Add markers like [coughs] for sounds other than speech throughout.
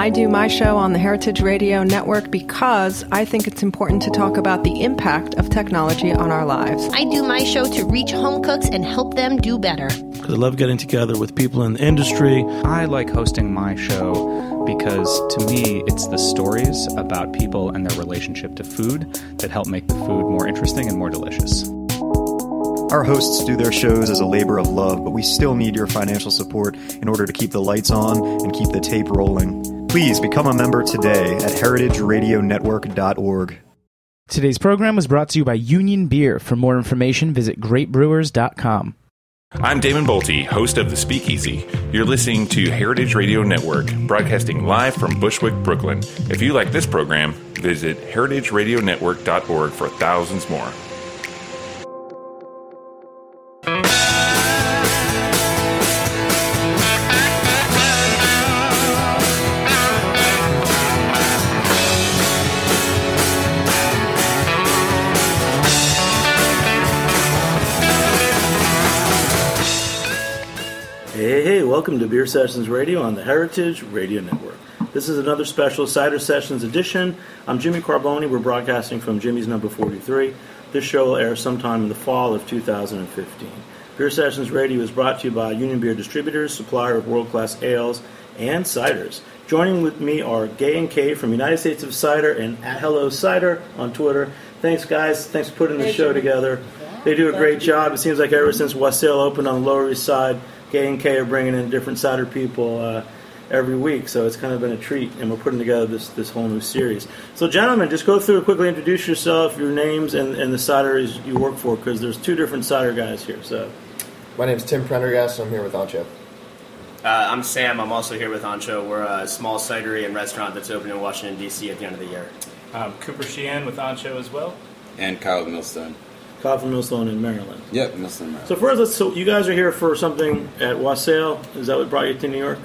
I do my show on the Heritage Radio Network because I think it's important to talk about the impact of technology on our lives. I do my show to reach home cooks and help them do better. Because I love getting together with people in the industry. I like hosting my show because to me, it's the stories about people and their relationship to food that help make the food more interesting and more delicious. Our hosts do their shows as a labor of love, but we still need your financial support in order to keep the lights on and keep the tape rolling. Please become a member today at heritageradionetwork.org. Today's program was brought to you by Union Beer. For more information, visit greatbrewers.com. I'm Damon Boelte, host of The Speakeasy. You're listening to Heritage Radio Network, broadcasting live from Bushwick, Brooklyn. If you like this program, visit heritageradionetwork.org for thousands more. Welcome to Beer Sessions Radio on the Heritage Radio Network. This is another special Cider Sessions edition. I'm Jimmy Carbone. We're broadcasting from Jimmy's number 43. This show will air sometime in the fall of 2015. Beer Sessions Radio is brought to you by Union Beer Distributors, supplier of world class ales and ciders. Joining with me are Gay and Kay from United States of Cider and at Hello Cider on Twitter. Thanks, guys. Thanks for putting the show together. They do a great job. It seems like ever since Wassail opened on the Lower East Side, Gay and K are bringing in different cider people uh, every week, so it's kind of been a treat, and we're putting together this, this whole new series. So, gentlemen, just go through and quickly introduce yourself, your names, and, and the cideries you work for, because there's two different cider guys here. So, My name is Tim Prendergast. I'm here with Anxo. Uh, I'm Sam. I'm also here with Anxo. We're a small cidery and restaurant that's open in Washington, D.C. at the end of the year. Um, Cooper Sheehan with Anxo as well. And Kyle Millstone. Kyle from Millstone in Maryland. Yep, Millstone, Maryland. So, first, let's, so you guys are here for something at Wassail. Is that what brought you to New York?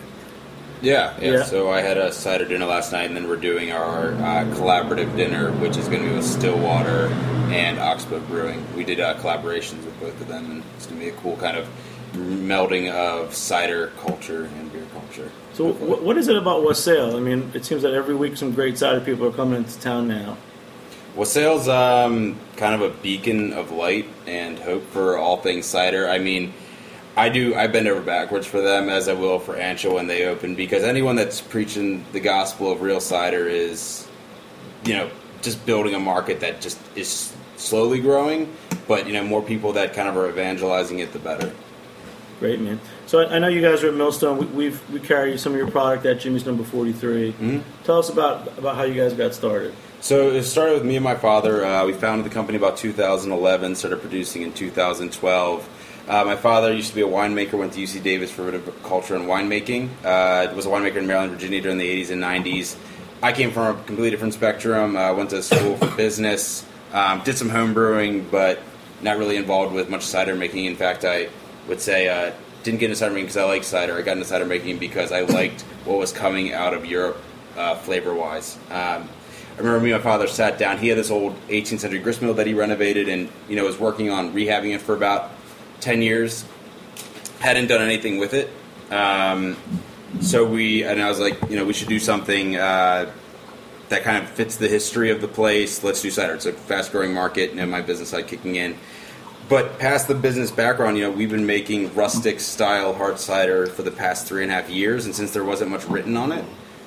Yeah, yeah, Yeah. So I had a cider dinner last night, and then we're doing our uh, collaborative dinner, which is going to be with Stillwater and Oxbow Brewing. We did uh, collaborations with both of them, and it's going to be a cool kind of melding of cider culture and beer culture. So, wh- what is it about Wassail? I mean, it seems that every week some great cider people are coming into town now. Wassail's um, kind of a beacon of light and hope for all things cider. I mean, I do. I bend over backwards for them as I will for Anxo when they open because anyone that's preaching the gospel of real cider is, you know, just building a market that just is slowly growing. But you know, more people that kind of are evangelizing it, the better. Great, man. So I, I know you guys are at Millstone. We, we've we carry some of your product at Jimmy's Number Forty Tell us about about how you guys got started. So it started with me and my father. Uh, we founded the company about 2011, started producing in 2012. Uh, my father used to be a winemaker, went to UC Davis for viticulture and winemaking. Uh, was a winemaker in Maryland, Virginia during the 80s and 90s. I came from a completely different spectrum. Uh, went to school for business, um, did some home brewing, but not really involved with much cider making. In fact, I would say uh, didn't get into cider making because I like cider. I got into cider making because I liked what was coming out of Europe uh, flavor wise. Um, I remember me and my father sat down. He had this old 18th century grist mill that he renovated, and you know was working on rehabbing it for about 10 years. Hadn't done anything with it. Um, so we and I was like, you know, we should do something uh, that kind of fits the history of the place. Let's do cider. It's a fast growing market. You know, my business side kicking in. but past the business background, you know, we've been making rustic style hard cider for the past three and a half years, and since there wasn't much written on it,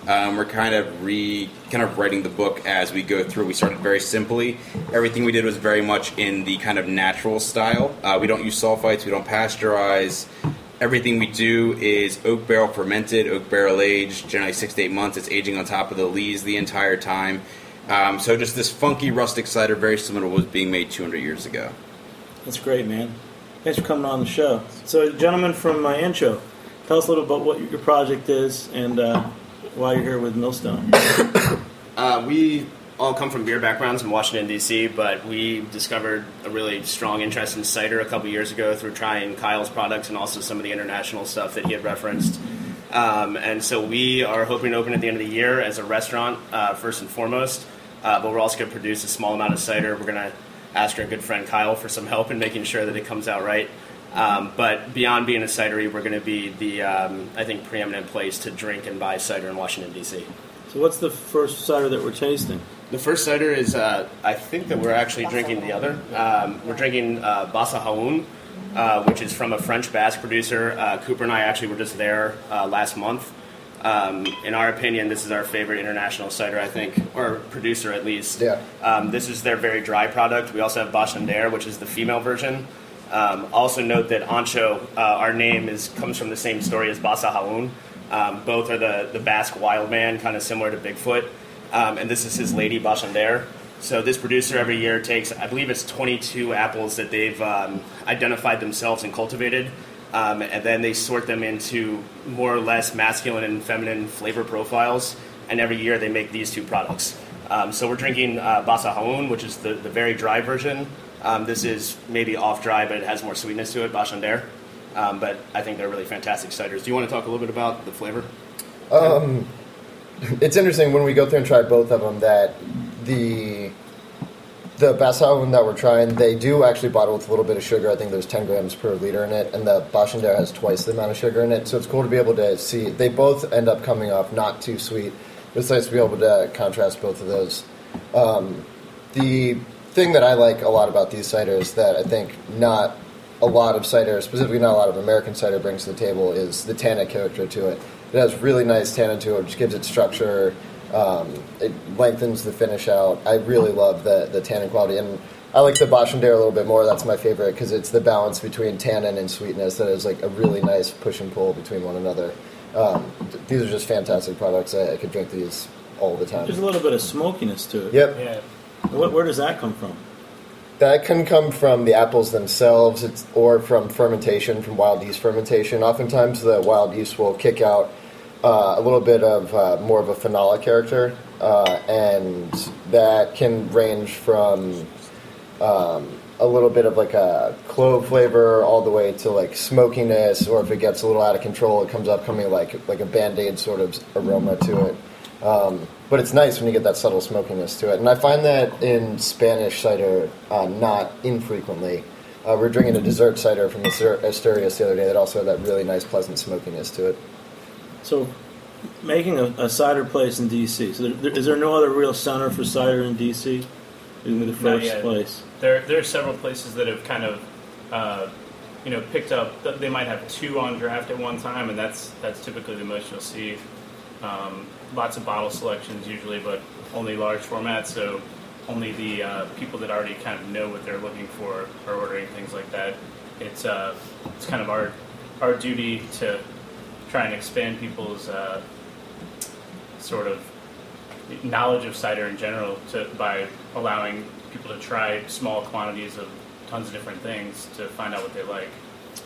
um, we're kind of re kind of writing the book as we go through. We started very simply. Everything we did was very much in the kind of natural style. Uh, we don't use sulfites. We don't pasteurize. Everything we do is oak barrel fermented, oak barrel aged, generally six to eight months. It's aging on top of the lees the entire time. Um, so just this funky rustic cider, very similar to what was being made 200 years ago. That's great, man. Thanks for coming on the show. So, gentlemen from my intro, tell us a little about what your project is and uh, why you're here with Millstone. [coughs] Uh, we all come from beer backgrounds in Washington D.C., but we discovered a really strong interest in cider a couple years ago through trying Kyle's products and also some of the international stuff that he had referenced. Um, and so we are hoping to open at the end of the year as a restaurant uh, first and foremost, uh, but we're also going to produce a small amount of cider. We're going to ask our good friend Kyle for some help in making sure that it comes out right. Um, but beyond being a cidery, we're going to be the um, I think preeminent place to drink and buy cider in Washington D.C. So, what's the first cider that we're tasting? The first cider is, uh, I think that we're actually drinking the other. Um, we're drinking uh, Basajaun, uh, which is from a French Basque producer. Uh, Cooper and I actually were just there uh, last month. Um, in our opinion, this is our favorite international cider, I think, or producer at least. Yeah. Um, this is their very dry product. We also have Basandere, which is the female version. Um, also note that Anxo, uh, our name is comes from the same story as Basajaun. Um, both are the, the Basque wild man, kind of similar to Bigfoot. Um, and this is his lady Basandere. So this producer every year takes, I believe it's 22 apples that they've um, identified themselves and cultivated, um, and then they sort them into more or less masculine and feminine flavor profiles. And every year they make these two products. Um, so we're drinking uh, Basajaun, which is the, the very dry version. Um, this is maybe off dry, but it has more sweetness to it, Basandere. Um, but I think they're really fantastic ciders. Do you want to talk a little bit about the flavor? Um, it's interesting when we go through and try both of them that the the Basajaun that we're trying, they do actually bottle with a little bit of sugar. I think there's 10 grams per liter in it, and the Basandere has twice the amount of sugar in it. So it's cool to be able to see. They both end up coming off not too sweet. It's nice to be able to contrast both of those. Um, the thing that I like a lot about these ciders that I think not a lot of cider, specifically not a lot of American cider, brings to the table is the tannic character to it. It has really nice tannin to it, which gives it structure. Um, it lengthens the finish out. I really love the the tannin quality, and I like the Basandere a little bit more. That's my favorite because it's the balance between tannin and sweetness that is like a really nice push and pull between one another. Um, th- these are just fantastic products. I, I could drink these all the time. There's a little bit of smokiness to it. Yep. Yeah. Where, where does that come from? That can come from the apples themselves, it's, or from fermentation, from wild yeast fermentation. Oftentimes, the wild yeast will kick out uh, a little bit of uh, more of a phenolic character, uh, and that can range from um, a little bit of like a clove flavor all the way to like smokiness, or if it gets a little out of control, it comes up coming like like a band aid sort of aroma to it. Um, but it's nice when you get that subtle smokiness to it, and I find that in Spanish cider uh, not infrequently. Uh, we we're drinking a dessert cider from Aster- Asturias the other day that also had that really nice, pleasant smokiness to it. So, making a, a cider place in D.C. So, there, there, is there no other real center for cider in D.C.? Isn't it the first place? There, there are several places that have kind of, uh, you know, picked up. They might have two on draft at one time, and that's that's typically the most you'll see. Um, lots of bottle selections usually, but only large formats. So only the uh, people that already kind of know what they're looking for are ordering things like that. It's uh, it's kind of our our duty to try and expand people's uh, sort of knowledge of cider in general to, by allowing people to try small quantities of tons of different things to find out what they like.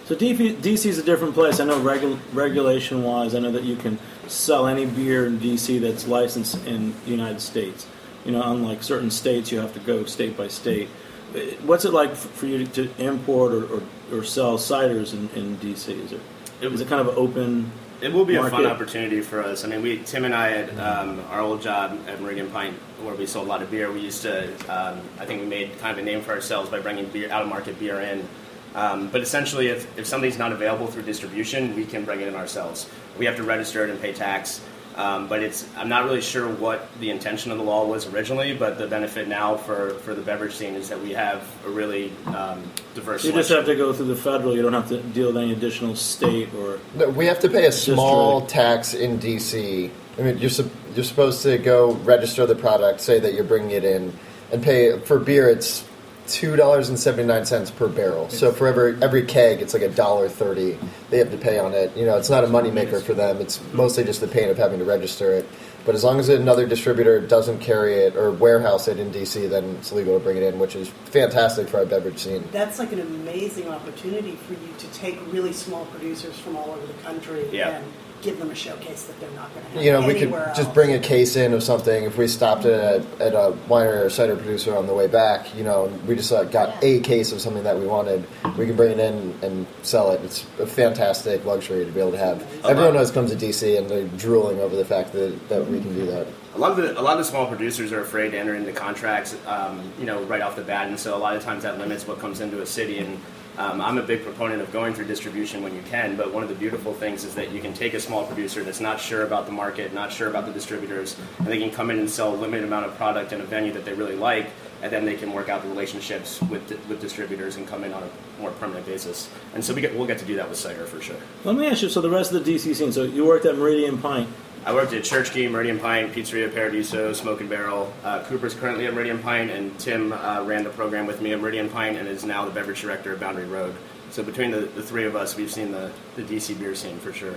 So DC is a different place. I know regu- regulation wise, I know that you can sell any beer in DC that's licensed in the United States. You know, unlike certain states, you have to go state by state. Uh, What's it like for you to import or, or, or sell ciders in, in DC? Is it is it kind of open? It will be a fun opportunity for us. I mean, we Tim and I at um, our old job at Meridian Pint, where we sold a lot of beer. We used to, um, I think, we made kind of a name for ourselves by bringing beer out of market beer in. Um, but essentially, if, if something's not available through distribution, we can bring it in ourselves. We have to register it and pay tax. Um, but it's I'm not really sure what the intention of the law was originally, but the benefit now for, for the beverage scene is that we have a really um, diverse. You just have to go through the federal. You don't have to deal with any additional state or. No, we have to pay a District. small tax in DC. I mean, you're sup- you're supposed to go register the product, say that you're bringing it in, and pay for beer. It's two dollars and seventy nine cents per barrel. So for every every keg, it's like a dollar thirty they have to pay on it. You know, it's not a moneymaker for them. It's mostly just the pain of having to register it. But as long as another distributor doesn't carry it or warehouse it in DC, then it's legal to bring it in, which is fantastic for our beverage scene. That's like an amazing opportunity for you to take really small producers from all over the country Yeah. and give them a showcase that they're not going to have You know, we could else. just bring a case in of something. If we stopped at a, at a winery or cider producer on the way back, you know, we just uh, got a case of something that we wanted, we can bring it in and sell it. It's a fantastic luxury to be able to have. Everyone always comes to DC and they're drooling over the fact that, that we can do that. A lot of the a lot of the small producers are afraid to enter into contracts, um, you know, right off the bat, and so a lot of times that limits what comes into a city. And um, I'm a big proponent of going through distribution when you can. But one of the beautiful things is that you can take a small producer that's not sure about the market, not sure about the distributors, and they can come in and sell a limited amount of product in a venue that they really like, and then they can work out the relationships with with distributors and come in on a more permanent basis. And so we get, we'll get to do that with cider for sure. Let me ask you. So the rest of the DC scene. So you worked at Meridian Pint. I worked at Church Key, Meridian Pint, Pizzeria Paradiso, Smoke and Barrel. Uh, Cooper's currently at Meridian Pint, and Tim uh, ran the program with me at Meridian Pint and is now the beverage director at Boundary Road. So between the, the three of us, we've seen the, the DC beer scene for sure.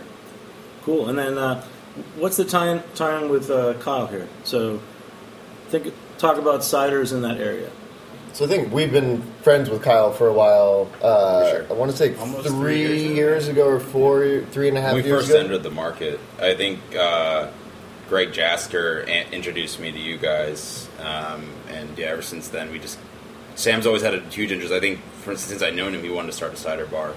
Cool. And then, uh, what's the tie-in, tie-in with uh, Kyle here? So, think, talk about ciders in that area. So I think we've been friends with Kyle for a while. Uh, I want to say Almost three, three years years, ago or four, three and a half When we years first ago. entered the market, I think uh, Greg Jasker a- introduced me to you guys, um, and yeah, ever since then we just Sam's always had a huge interest. I think, for instance, since I've known him, he wanted to start a cider bar.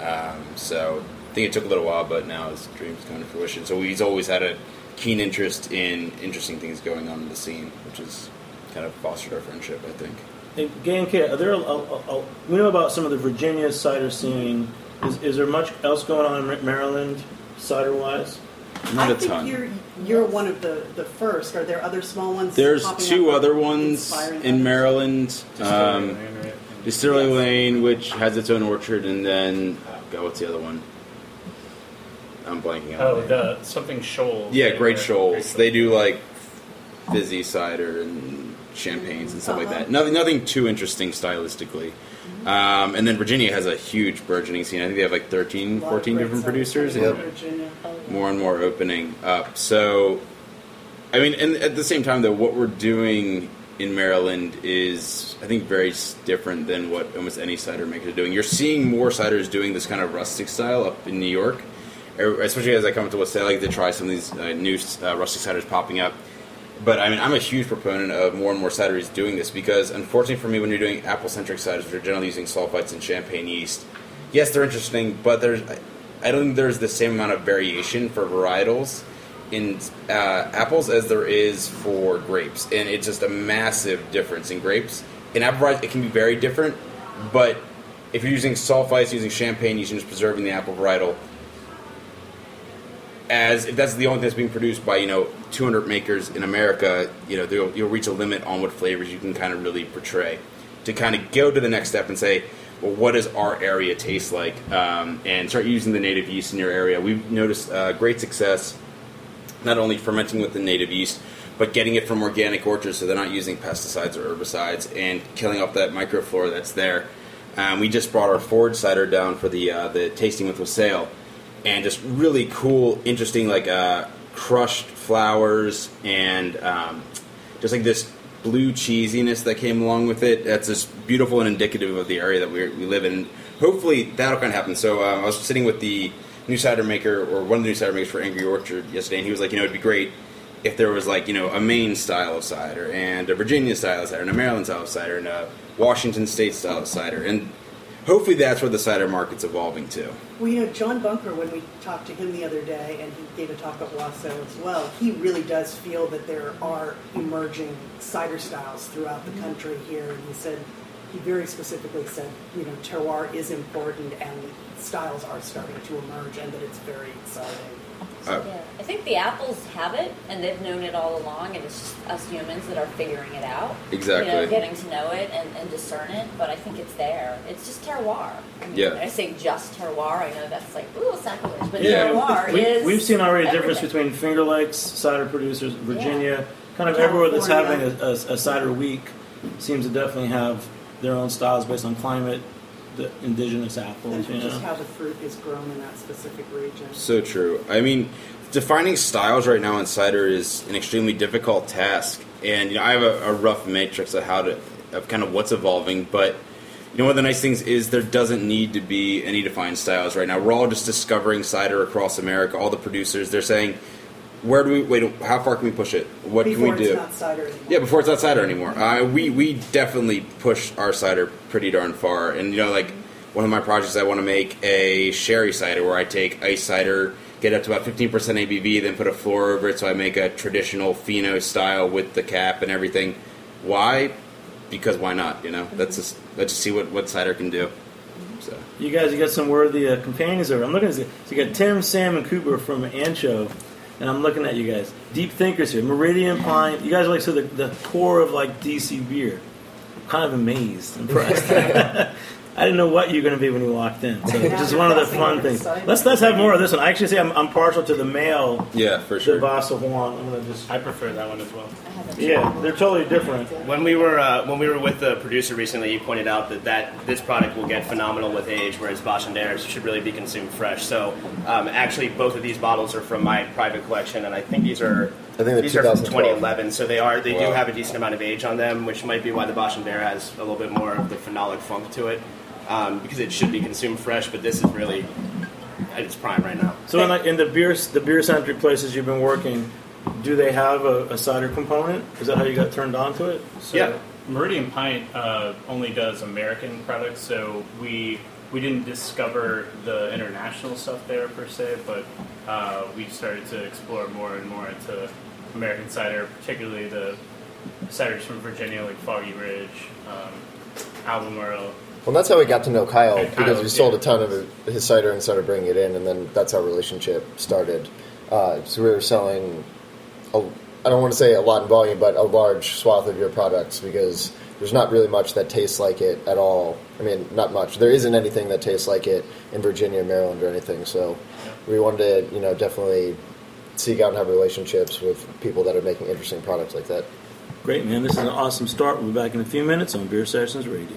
Um, so I think it took a little while, but now his dreams come to fruition. So he's always had a keen interest in interesting things going on in the scene, which has kind of fostered our friendship. I think. Hey, Gay and Kate, are there? A, a, a, we know about some of the Virginia cider scene. Is, is there much else going on in Maryland, cider-wise? Not I think you're you're one of the, the first. Are there other small ones? There's two up other ones in others? Maryland. Distillery Um, Lane, right? Distillery Lane, which has its own orchard, and then God, what's the other one? I'm blanking on. Oh, the something Shoals. yeah, Great Right. Shoals. They do like fizzy cider and champagnes and stuff like Uh-huh. that. Nothing, nothing too interesting stylistically. Um, and then Virginia has a huge burgeoning scene. I think they have like 13, A lot of 14 different producers. in Virginia. more and more opening up. So, I mean, and at the same time, though, what we're doing in Maryland is, I think, very different than what almost any cider maker is doing. You're seeing more ciders doing this kind of rustic style up in New York, especially as I come to West. I like to try some of these uh, new uh, rustic ciders popping up. But I mean, I'm a huge proponent of more and more cideries doing this because, unfortunately for me, when you're doing apple-centric ciders, which are generally using sulfites and champagne yeast, yes, they're interesting, but there's I- don't think there's the same amount of variation for varietals in uh, apples as there is for grapes, and it's just a massive difference in grapes. In apple varieties, it can be very different, but if you're using sulfites, using champagne, yeast, using just preserving the apple varietal, as if that's the only thing that's being produced by you know 200 makers in America, you know you'll, you'll reach a limit on what flavors you can kind of really portray. To kind of go to the next step and say, well, what does our area taste like, um, and start using the native yeast in your area. We've noticed uh, great success, not only fermenting with the native yeast, but getting it from organic orchards, so they're not using pesticides or herbicides, and killing off that microflora that's there. Um, we just brought our forage cider down for the uh, the tasting with Wassail, and just really cool, interesting, like uh, crushed flowers and um, just like this blue cheesiness that came along with it. That's just beautiful and indicative of the area that we we live in. Hopefully, that'll kind of happen. So um, I was sitting with the new cider maker, or one of the new cider makers for Angry Orchard yesterday, and he was like, you know, it'd be great if there was like you know a Maine style of cider and a Virginia style of cider and a Maryland style of cider and a Washington State style of cider, and hopefully that's where the cider market's evolving to. Well, you know, John Bunker, when we talked to him the other day, and he gave a talk at Wassail as well, he really does feel that there are emerging cider styles throughout the country here. And he said he very specifically said, you know, terroir is important and styles are starting to emerge and that it's very exciting. Uh, Yeah, I think the apples have it, and they've known it all along, and it's just us humans that are figuring it out. Exactly. You know, getting to know it and, and discern it, but I think it's there. It's just terroir. I mean, Yeah. I say just terroir, I know that's like, ooh, sacrilege, but Yeah, terroir we, is. we've seen already a difference between Finger Lakes cider producers, Virginia, kind of California. everywhere that's having a, a, a cider week seems to definitely have their own styles based on climate, the indigenous apples. You And just know, how the fruit is grown in that specific region. So true. I mean, defining styles right now in cider is an extremely difficult task, and you know, I have a, a rough matrix of how to of kind of what's evolving. But you know, one of the nice things is there doesn't need to be any defined styles right now. We're all just discovering cider across America. All the producers they're saying, where do we wait? How far can we push it? What Before can we it's do? not cider anymore. Yeah, before it's not cider anymore. Uh, we we definitely push our cider pretty darn far, and you know, like one of my projects, I want to make a sherry cider where I take ice cider, get up to about fifteen percent ABV, then put a flor over it, so I make a traditional Fino style with the cap and everything. Why? Because why not? You know, let's just let's just see what what cider can do. So you guys, you got some worthy uh, companions over. I'm looking at this. So you got Tim, Sam, and Cooper from Anxo, and I'm looking at you guys. Deep thinkers here. Meridian Pint. You guys are like so the, the core of like DC beer. Kind of amazed, [laughs] impressed. [laughs] I didn't know what you were going to be when you walked in. So Yeah, just one of the fun things. exciting. Let's let's have more of this one. I actually say I'm, I'm partial to the male. Yeah, for sure. The Basajaun. I'm going to just. I prefer that one as well. Yeah, they're totally different. When we were uh, when we were with the producer recently, he pointed out that, that this product will get phenomenal with age, whereas Basanderes should really be consumed fresh. So um, actually, both of these bottles are from my private collection, and I think these are I think these are from 2011. So they are they do have a decent amount of age on them, which might be why the Basandere has a little bit more of the phenolic funk to it, um, because it should be consumed fresh. But this is really at its prime right now. So in, like, in the beer the beer centric places you've been working, do they have a, a cider component? Is that how you got turned on to it? So, yeah, Meridian Pint uh, only does American products, so we we didn't discover the international stuff there per se, but uh, we started to explore more and more into American cider, particularly the ciders from Virginia, like Foggy Ridge, um, Albemarle. Well, that's how we got to know Kyle And because Kyle, we sold yeah. a ton of his cider and started bringing it in, and then that's how our relationship started. Uh, so we were selling, a, I don't want to say a lot in volume, but a large swath of your products because there's not really much that tastes like it at all. I mean, not much. There isn't anything that tastes like it in Virginia, Maryland, or anything. So we wanted to, you know, definitely seek out and have relationships with people that are making interesting products like that. Great, man. This is an awesome start. We'll be back in a few minutes on Beer Sessions Radio.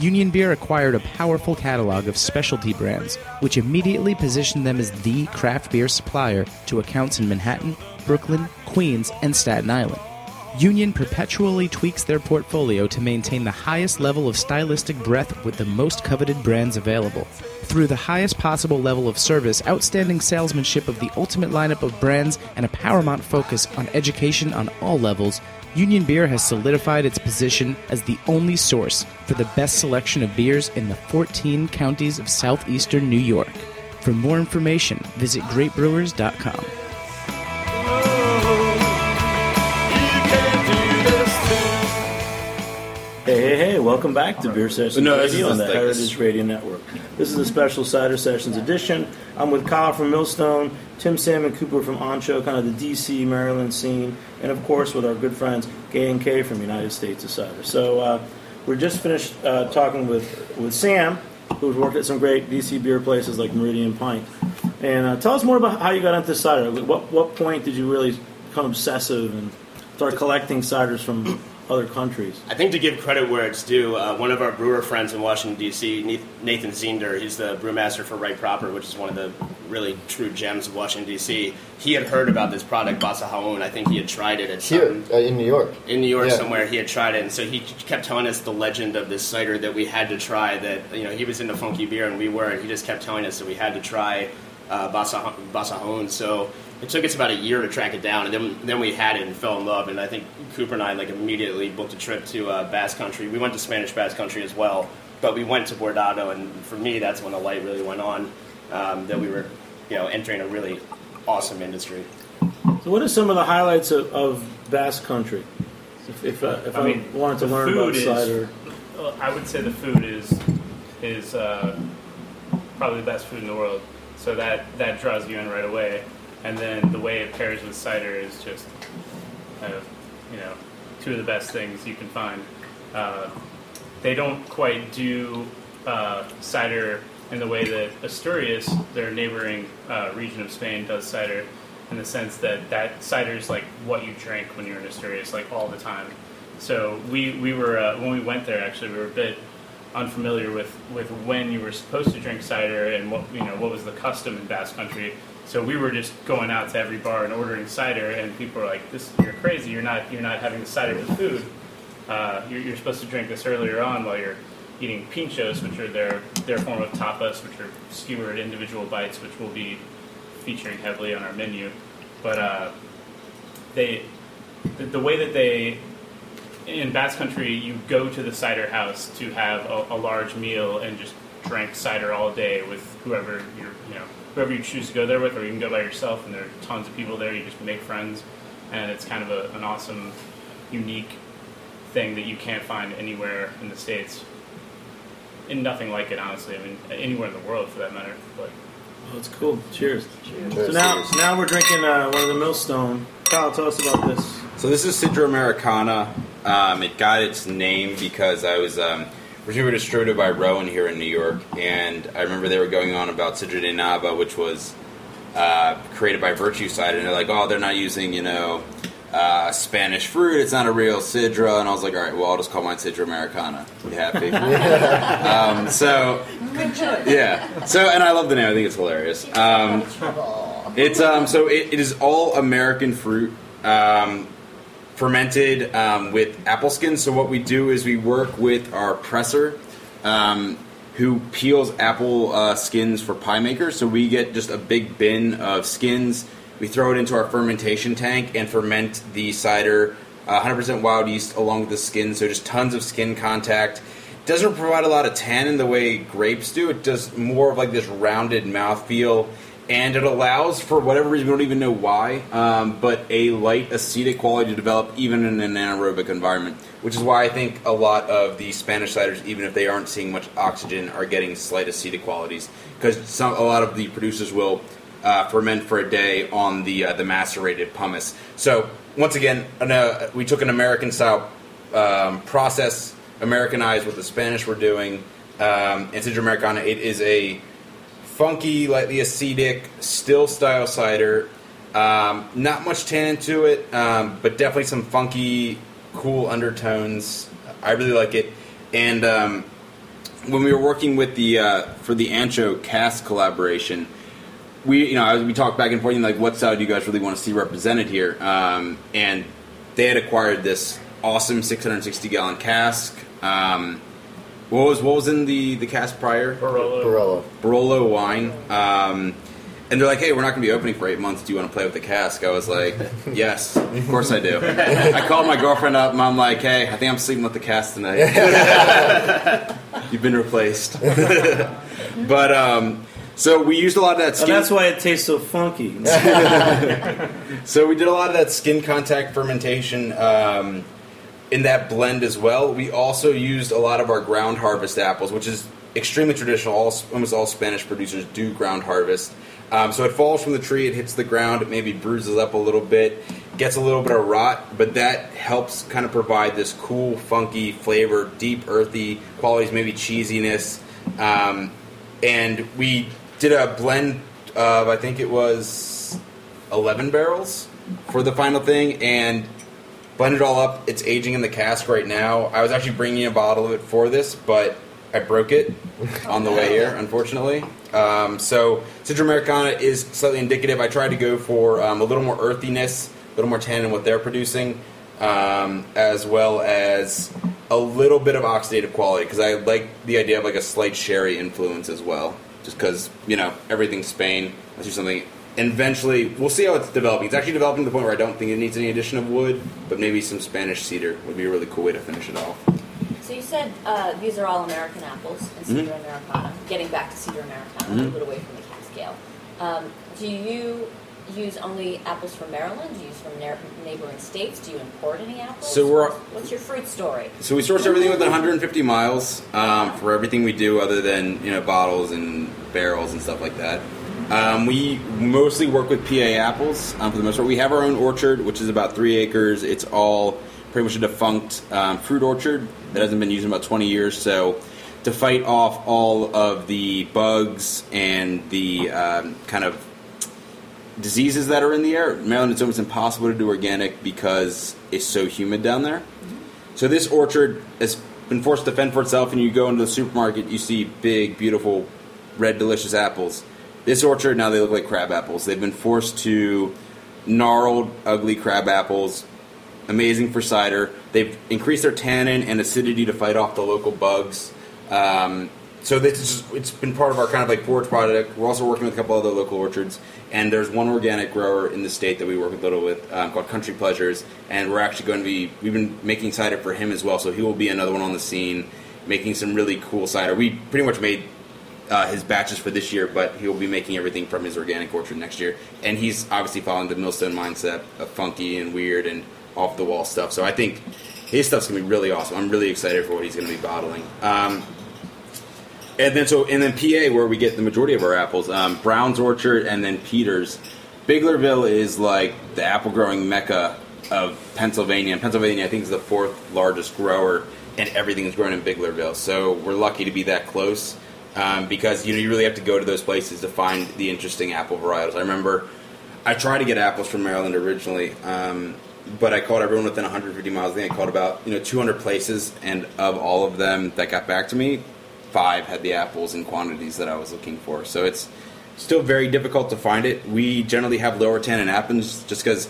Union Beer acquired a powerful catalog of specialty brands, which immediately positioned them as the craft beer supplier to accounts in Manhattan, Brooklyn, Queens, and Staten Island. Union perpetually tweaks their portfolio to maintain the highest level of stylistic breadth with the most coveted brands available. Through the highest possible level of service, outstanding salesmanship of the ultimate lineup of brands, and a paramount focus on education on all levels, Union Beer has solidified its position as the only source for the best selection of beers in the 14 counties of southeastern New York. For more information, visit greatbrewers.com. Hey, hey, hey, welcome back to Beer Sessions No, Radio on the like Heritage this- Radio Network. This is a special Cider Sessions edition. I'm with Kyle from Millstone, Tim Sam and Cooper from Anxo, kind of the DC, Maryland scene, and of course with our good friends Gay and Kay from United States of Cider. So uh, we're just finished uh, talking with, with Sam, who's worked at some great DC beer places like Meridian Pint. And uh, tell us more about how you got into cider. What, what point did you really become obsessive and start collecting ciders from other countries. I think to give credit where it's due, uh, one of our brewer friends in Washington D.C., Nathan Zeender, he's the brewmaster for Right Proper, which is one of the really true gems of Washington D.C. He had heard about this product Basajaun. I think he had tried it at Here some, uh, in New York. in New York Yeah. somewhere. He had tried it, and so he kept telling us the legend of this cider that we had to try. That you know he was into funky beer and we weren't. He just kept telling us that we had to try uh, Basa Basajaun. So it took us about a year to track it down, and then then we had it and fell in love. And I think Cooper and I like immediately booked a trip to uh, Basque Country. We went to Spanish Basque Country as well, but we went to Bordatto, and for me that's when the light really went on. Um, that we were, you know, entering a really awesome industry. So, what are some of the highlights of, of Basque Country? If, if, uh, if I, mean, wanted to learn about is- cider, I would say the food is is uh, probably the best food in the world. So that that draws you in right away, and then the way it pairs with cider is just of you know two of the best things you can find. Uh, they don't quite do uh, cider in the way that Asturias, their neighboring uh, region of Spain, does cider, in the sense that that cider is like what you drink when you're in Asturias, like all the time. So we we were uh, when we went there actually we were a bit unfamiliar with, with when you were supposed to drink cider and what you know what was the custom in Basque Country. So we were just going out to every bar and ordering cider, and people were like, "This you're crazy! You're not you're not having the cider with food. Uh, you're, you're supposed to drink this earlier on while you're eating pinchos, which are their their form of tapas, which are skewered individual bites, which will be featuring heavily on our menu. But uh, they the, the way that they in Basque Country, you go to the cider house to have a, a large meal and just drink cider all day with whoever you're, you know, whoever you choose to go there with, or you can go by yourself. And there are tons of people there. You just make friends, and it's kind of a, an awesome, unique thing that you can't find anywhere in the states. And nothing like it, honestly. I mean, anywhere in the world for that matter. But oh, it's cool. Cheers. Cheers. So now, now we're drinking uh, one of the Millstone. Kyle, tell us about this. So this is Sidra Americana. Um, it got its name because I was um, originally distributed by Rowan here in New York, and I remember they were going on about Sidra de Nava, which was uh, created by Virtue Side, and they're like, oh, they're not using, you know, uh, Spanish fruit. It's not a real Sidra, and I was like, all right, well, I'll just call mine Sidra Americana. Be happy. [laughs] um, so Good choice. yeah. So, and I love the name. I think it's hilarious. Um, it's um, so it, it is all American fruit, um, fermented um, with apple skins. So what we do is we work with our presser, um, who peels apple uh, skins for pie makers. So we get just a big bin of skins. We throw it into our fermentation tank and ferment the cider. Uh, 100% wild yeast along with the skin, so just tons of skin contact doesn't provide a lot of tannin the way grapes do. It does more of like this rounded mouthfeel, and it allows, for whatever reason, we don't even know why, um, but a light acetic quality to develop even in an anaerobic environment. Which is why I think a lot of the Spanish ciders, even if they aren't seeing much oxygen, are getting slight acetic qualities because a lot of the producers will uh, ferment for a day on the uh, the macerated pomace. So once again, an, uh, we took an American style um, process, Americanized what the Spanish were doing. Um, and Sidra Americana, it is a funky, lightly acetic, still style cider. Um, not much tannin to it, um, but definitely some funky, cool undertones. I really like it. And um, when we were working with the uh, for the Anxo cast collaboration, we you know we talked back and forth, know, like what style do you guys really want to see represented here? Um, and they had acquired this awesome 660 gallon cask. Um, what was what was in the the cask prior? Barolo. Barolo. Barolo wine. Um, and they're like, "Hey, we're not going to be opening for eight months. Do you want to play with the cask?" I was like, [laughs] "Yes, of course I do." I called my girlfriend up, and I'm like, "Hey, I think I'm sleeping with the cask tonight. [laughs] You've been replaced." [laughs] but um, so we used a lot of that And skin. that's why it tastes so funky. so we did a lot of that skin contact fermentation um, in that blend as well. We also used a lot of our ground harvest apples, which is extremely traditional. All, almost all Spanish producers do ground harvest. Um, so it falls from the tree, it hits the ground, it maybe bruises up a little bit, gets a little bit of rot, but that helps kind of provide this cool, funky flavor, deep, earthy qualities, maybe cheesiness. Um, and we did a blend of, I think it was 11 barrels for the final thing, and blend it all up. It's aging in the cask right now. I was actually bringing a bottle of it for this, but I broke it [laughs] on the way here, unfortunately. Um, so Sidra Americana is slightly indicative. I tried to go for um, a little more earthiness, a little more tan in what they're producing, um, as well as a little bit of oxidative quality because I like the idea of like a slight sherry influence as well. Just because you know everything's Spain, let's do something. And eventually, we'll see how it's developing. It's actually developing to the point where I don't think it needs any addition of wood, but maybe some Spanish cedar would be a really cool way to finish it off. So you said uh, these are all American apples and Cedar Mhm. Americana. Getting back to Sidra Americana, a Mhm. little away from the Cascale. Um, do you use only apples from Maryland? Do you use from neighboring states? Do you import any apples? So we're- What's your fruit story? So we source everything within 150 miles um, for everything we do, other than you know bottles and barrels and stuff like that. Um, we mostly work with PA apples um, for the most part. We have our own orchard, which is about three acres. It's all pretty much a defunct um, fruit orchard that hasn't been used in about 20 years. So to fight off all of the bugs and the um, kind of diseases that are in the air, Maryland it's almost impossible to do organic because it's so humid down there. So this orchard has been forced to fend for itself, and you go into the supermarket, you see big, beautiful, red, delicious apples. This orchard now they look like crab apples. They've been forced to gnarled, ugly crab apples. Amazing for cider. They've increased their tannin and acidity to fight off the local bugs. Um, so this is, it's been part of our kind of like forage product. We're also working with a couple other local orchards, and there's one organic grower in the state that we work a little with um, called Country Pleasures, and we're actually going to be we've been making cider for him as well. So he will be another one on the scene, making some really cool cider. We pretty much made uh, his batches for this year, but he will be making everything from his organic orchard next year. And he's obviously following the Millstone mindset of funky and weird and off the wall stuff. So I think his stuff's gonna be really awesome. I'm really excited for what he's gonna be bottling. Um, and then so and then PA where we get the majority of our apples, um, Brown's Orchard and then Peters. Biglerville is like the apple growing mecca of Pennsylvania. And Pennsylvania, I think, is the fourth largest grower, and everything is grown in Biglerville. So we're lucky to be that close um, because you know you really have to go to those places to find the interesting apple varietals. I remember I tried to get apples from Maryland originally, um, but I called everyone within 150 miles. I think I called about you know 200 places, and of all of them that got back to me, five had the apples in quantities that I was looking for. So it's still very difficult to find it. We generally have lower tannin apples just because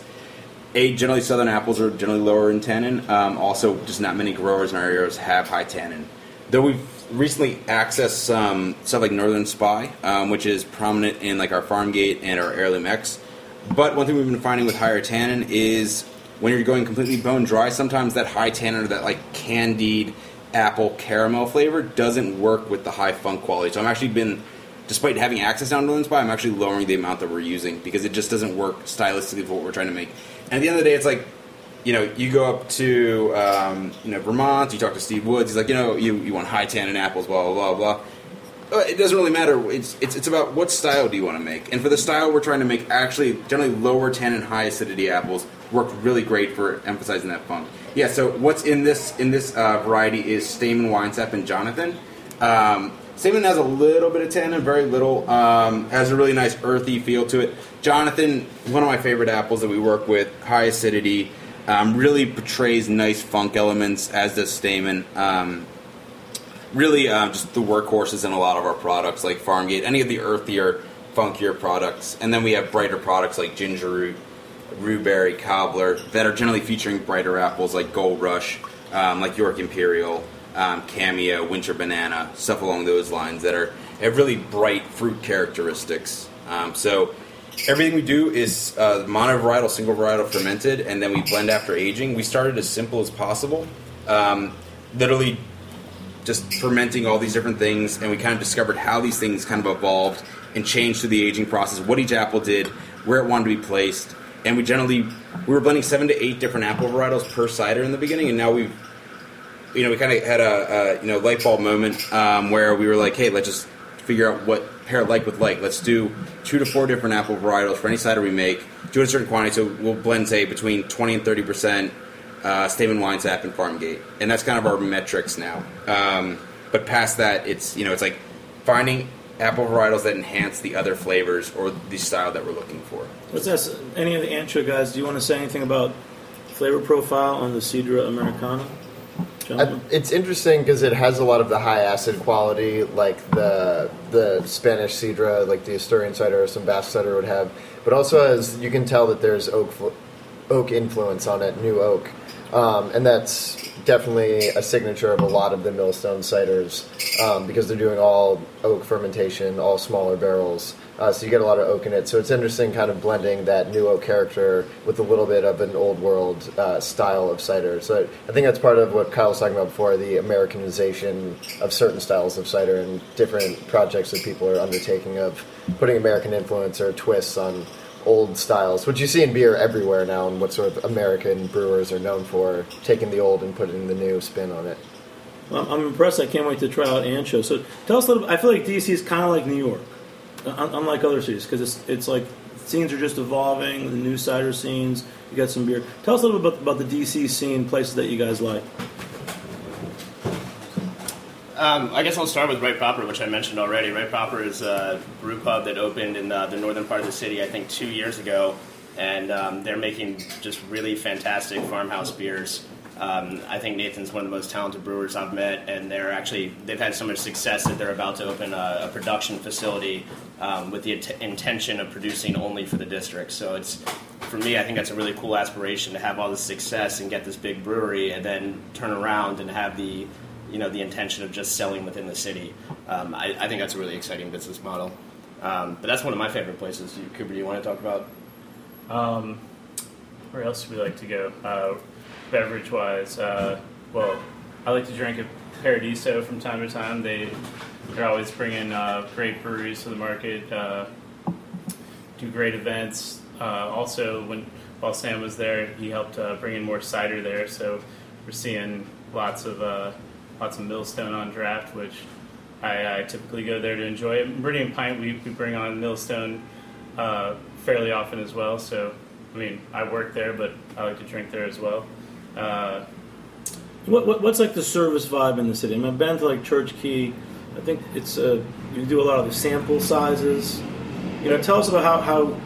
a generally southern apples are generally lower in tannin. Um, also, just not many growers in our areas have high tannin. Though we've recently accessed some stuff like Northern Spy, um, which is prominent in like our Farm Gate and our Heirloom X. But one thing we've been finding with higher tannin is when you're going completely bone dry, sometimes that high tannin or that like candied apple caramel flavor doesn't work with the high funk quality. So I'm actually been, despite having access to Northern Spy, I'm actually lowering the amount that we're using because it just doesn't work stylistically for what we're trying to make. And at the end of the day, it's like you know, you go up to um, you know Vermont, you talk to Steve Woods. He's like, you know, you, you want high tannin apples, blah blah blah blah. Uh, It doesn't really matter. It's, it's it's about what style do you want to make, and for the style we're trying to make, actually generally lower tannin, high acidity apples work really great for emphasizing that funk. Yeah. So what's in this in this uh, variety is Stayman, Winesap, and Jonathan. Um, Stayman has a little bit of tannin, very little. Um, has a really nice earthy feel to it. Jonathan, one of my favorite apples that we work with, high acidity, um, really portrays nice funk elements, as does Stayman. Um, really, um, just the workhorses in a lot of our products, like Farmgate, any of the earthier, funkier products. And then we have brighter products like Ginger Root, Rhueberry, Cobbler, that are generally featuring brighter apples like Gold Rush, um, like York Imperial, um, Cameo, Winter Banana, stuff along those lines that are have really bright fruit characteristics. Um, so everything we do is uh, monovarietal, single varietal fermented, and then we blend after aging. We started as simple as possible, um, literally just fermenting all these different things, and we kind of discovered how these things kind of evolved and changed through the aging process, what each apple did, where it wanted to be placed, and we generally we were blending seven to eight different apple varietals per cider in the beginning, and now we've you know we kind of had a, a you know light bulb moment um, where we were like, hey, let's just figure out what pair like with like. Let's do two to four different apple varietals for any cider we make. Do it a certain quantity, so we'll blend say between twenty and thirty percent uh, Stayman Winesap and Farmgate, and that's kind of our metrics now. Um, but past that, it's you know it's like finding apple varietals that enhance the other flavors or the style that we're looking for. Let's ask any of the Antrio guys. Do you want to say anything about flavor profile on the Sidra Americana? I, it's interesting because it has a lot of the high acid quality, like the the Spanish Sidra, like the Asturian cider or some Basque cider would have, but also as you can tell that there's oak oak influence on it, new oak, um, and that's definitely a signature of a lot of the Millstone ciders um, because they're doing all oak fermentation, all smaller barrels. Uh, so you get a lot of oak in it. So it's interesting, kind of blending that new oak character with a little bit of an old world uh, style of cider. So I think that's part of what Kyle was talking about before: the Americanization of certain styles of cider and different projects that people are undertaking of putting American influence or twists on old styles, which you see in beer everywhere now, and what sort of American brewers are known for, taking the old and putting the new spin on it. Well, I'm impressed. I can't wait to try out Anxo. So tell us a little. I feel like DC is kind of like New York, unlike other cities, because it's it's like scenes are just evolving. The new cider scenes. You got some beer. Tell us a little bit about, about the DC scene, places that you guys like. Um, I guess I'll start with Right Proper, which I mentioned already. Right Proper is a brew pub that opened in the, the northern part of the city, I think, two years ago, and um, they're making just really fantastic farmhouse beers. Um, I think Nathan's one of the most talented brewers I've met, and they're actually they've had so much success that they're about to open a, a production facility um, with the int- intention of producing only for the district. So it's for me, I think that's a really cool aspiration to have all this success and get this big brewery, and then turn around and have the you know the intention of just selling within the city. Um, I, I think that's a really exciting business model. Um, but that's one of my favorite places. Cooper, do you want to talk about? Um, where else do we like to go? Uh, beverage wise, uh, well, I like to drink at Paradiso from time to time. They they're always bringing uh, great breweries to the market. Uh, do great events. Uh, also, when while Sam was there, he helped uh, bring in more cider there. So we're seeing lots of lots of Millstone on draft, which I, I typically go there to enjoy it. Meridian Pint, we, we bring on Millstone uh, fairly often as well. So, I mean, I work there, but I like to drink there as well. Uh, What, what what's like the service vibe in the city? I mean, I've been to like Church Key. I think it's uh, you do a lot of the sample sizes. You know, tell us about how, how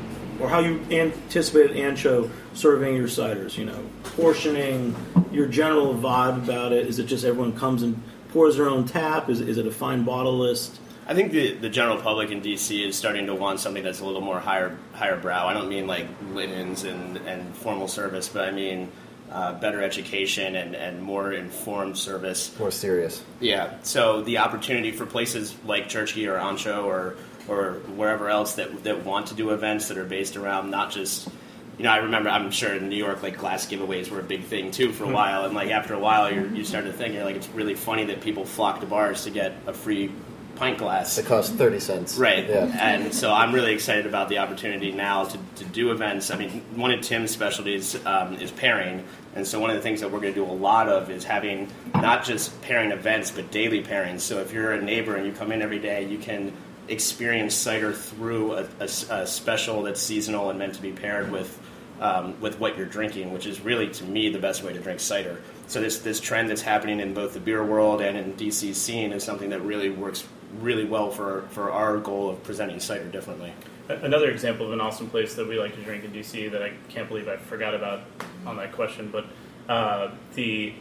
or how you anticipated Anxo serving your ciders. You know, portioning, your general vibe about it. Is it just everyone comes and pours their own tap? Is, is it a fine bottle list? I think the, the general public in DC is starting to want something that's a little more higher higher brow. I don't mean like linens and, and formal service, but I mean uh, better education and, and more informed service. More serious. Yeah. So the opportunity for places like Churchkey or Anxo or or wherever else that that want to do events that are based around not just you know, I remember, I'm sure in New York, like glass giveaways were a big thing too for a Hmm. while. And like after a while, you're, you start to think, you're like, it's really funny that people flock to bars to get a free pint glass. It costs 30 cents. Right. Yeah. And so I'm really excited about the opportunity now to, to do events. I mean, one of Tim's specialties um, is pairing. And so one of the things that we're going to do a lot of is having not just pairing events, but daily pairings. So if you're a neighbor and you come in every day, you can experience cider through a special that's seasonal and meant to be paired with um, with what you're drinking, which is really to me the best way to drink cider. So this this trend that's happening in both the beer world and in DC's scene is something that really works really well for for our goal of presenting cider differently. Another example of an awesome place that we like to drink in DC that I can't believe I forgot about on that question, but uh, the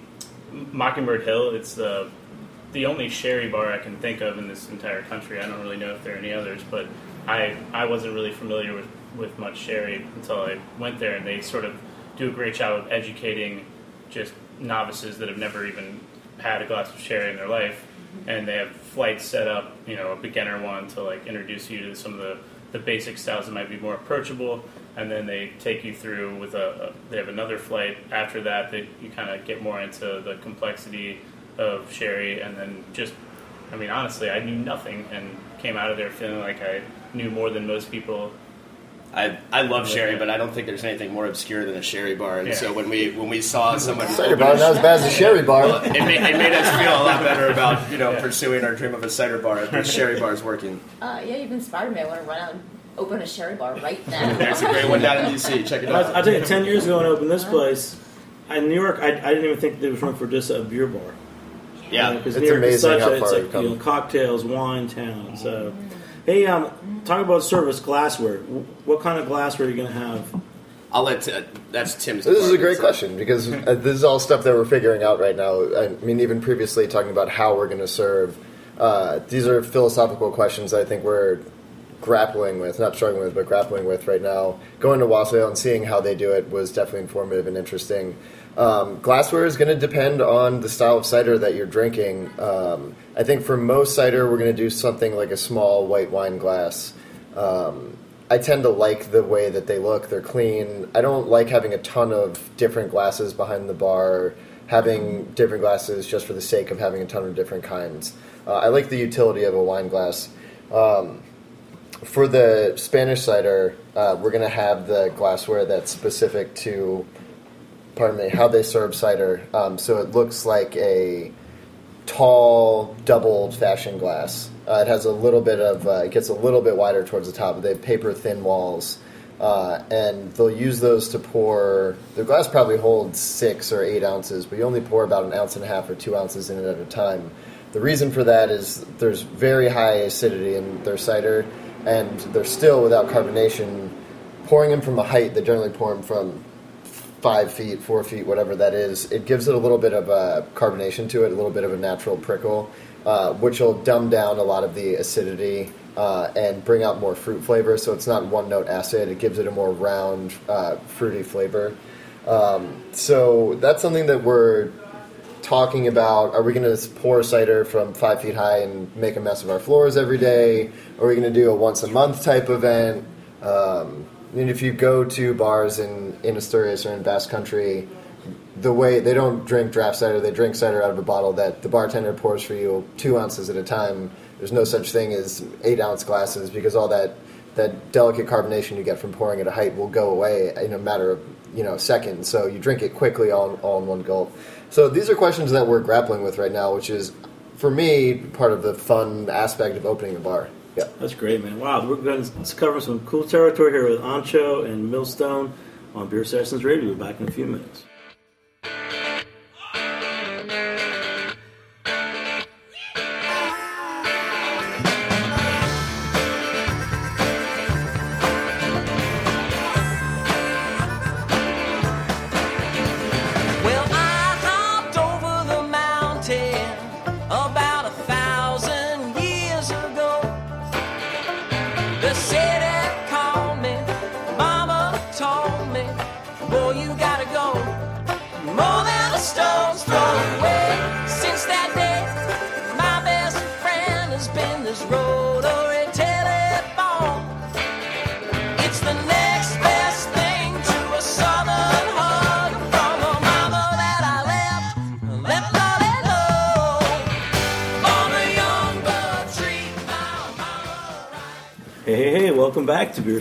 Mockingbird Hill. It's the the only sherry bar I can think of in this entire country. I don't really know if there are any others, but I I wasn't really familiar with with much sherry until I went there, and they sort of do a great job of educating just novices that have never even had a glass of sherry in their life, and they have flights set up, you know, a beginner one to like introduce you to some of the the basic styles that might be more approachable, and then they take you through with a, a they have another flight after that that you kind of get more into the complexity of sherry, and then just I mean honestly, I knew nothing and came out of there feeling like I knew more than most people. I, I love sherry, but I don't think there's anything more obscure than a sherry bar. And Yeah. so when we when we saw someone Cider open bar, a not as bad as a sherry bar. Well, it, made, it made us feel a lot better about you know pursuing our dream of a cider bar. The [laughs] sherry bar is working. Uh, yeah, you've inspired me. I want to run out and open a sherry bar right [laughs] now. There's a great one down in DC. Check it I, out. I tell you, ten years ago when I opened this place, in New York, I, I didn't even think there was room for just a beer bar. Yeah. because It's New York is such a, it's like you know, cocktails, wine town. So, hey, um, talk about service glassware. What kind of glassware are you going to have I'll let uh, that's Tim's. This is a great so- question because uh, [laughs] this is all stuff that we're figuring out right now. I mean, even previously talking about how we're going to serve. Uh, these are philosophical questions that I think we're grappling with, not struggling with, but grappling with right now. Going to Wassail and seeing how they do it was definitely informative and interesting. Um, glassware is going to depend on the style of cider that you're drinking. Um, I think for most cider, we're going to do something like a small white wine glass. Um, I tend to like the way that they look. They're clean. I don't like having a ton of different glasses behind the bar, having different glasses just for the sake of having a ton of different kinds. Uh, I like the utility of a wine glass. Um, for the Spanish cider, uh, we're going to have the glassware that's specific to, pardon me, how they serve cider. Um, so it looks like a tall, double old-fashioned glass. Uh, it has a little bit of, uh, it gets a little bit wider towards the top. They have paper-thin walls, uh, and they'll use those to pour. The glass probably holds six or eight ounces, but you only pour about an ounce and a half or two ounces in it at a time. The reason for that is there's very high acidity in their cider, and they're still without carbonation. Pouring them from a height, they generally pour them from five feet, four feet, whatever that is, it gives it a little bit of a carbonation to it, a little bit of a natural prickle, uh, which will dumb down a lot of the acidity uh, and bring out more fruit flavor. So it's not one note acid; it gives it a more round, uh, fruity flavor. Um, so that's something that we're talking about. Are we going to pour cider from five feet high and make a mess of our floors every day? Are we going to do a once a month type event? Um, mean, if you go to bars in, in Asturias or in Basque Country, the way they don't drink draft cider, they drink cider out of a bottle that the bartender pours for you two ounces at a time. There's no such thing as eight ounce glasses because all that that delicate carbonation you get from pouring at a height will go away in a matter of you know seconds. So you drink it quickly all, all in one gulp. So these are questions that we're grappling with right now, which is for me part of the fun aspect of opening a bar. Yeah. That's great, man. Wow, we're going to cover some cool territory here with Anxo and Millstone on Beer Sessions Radio. We'll be back in a few minutes.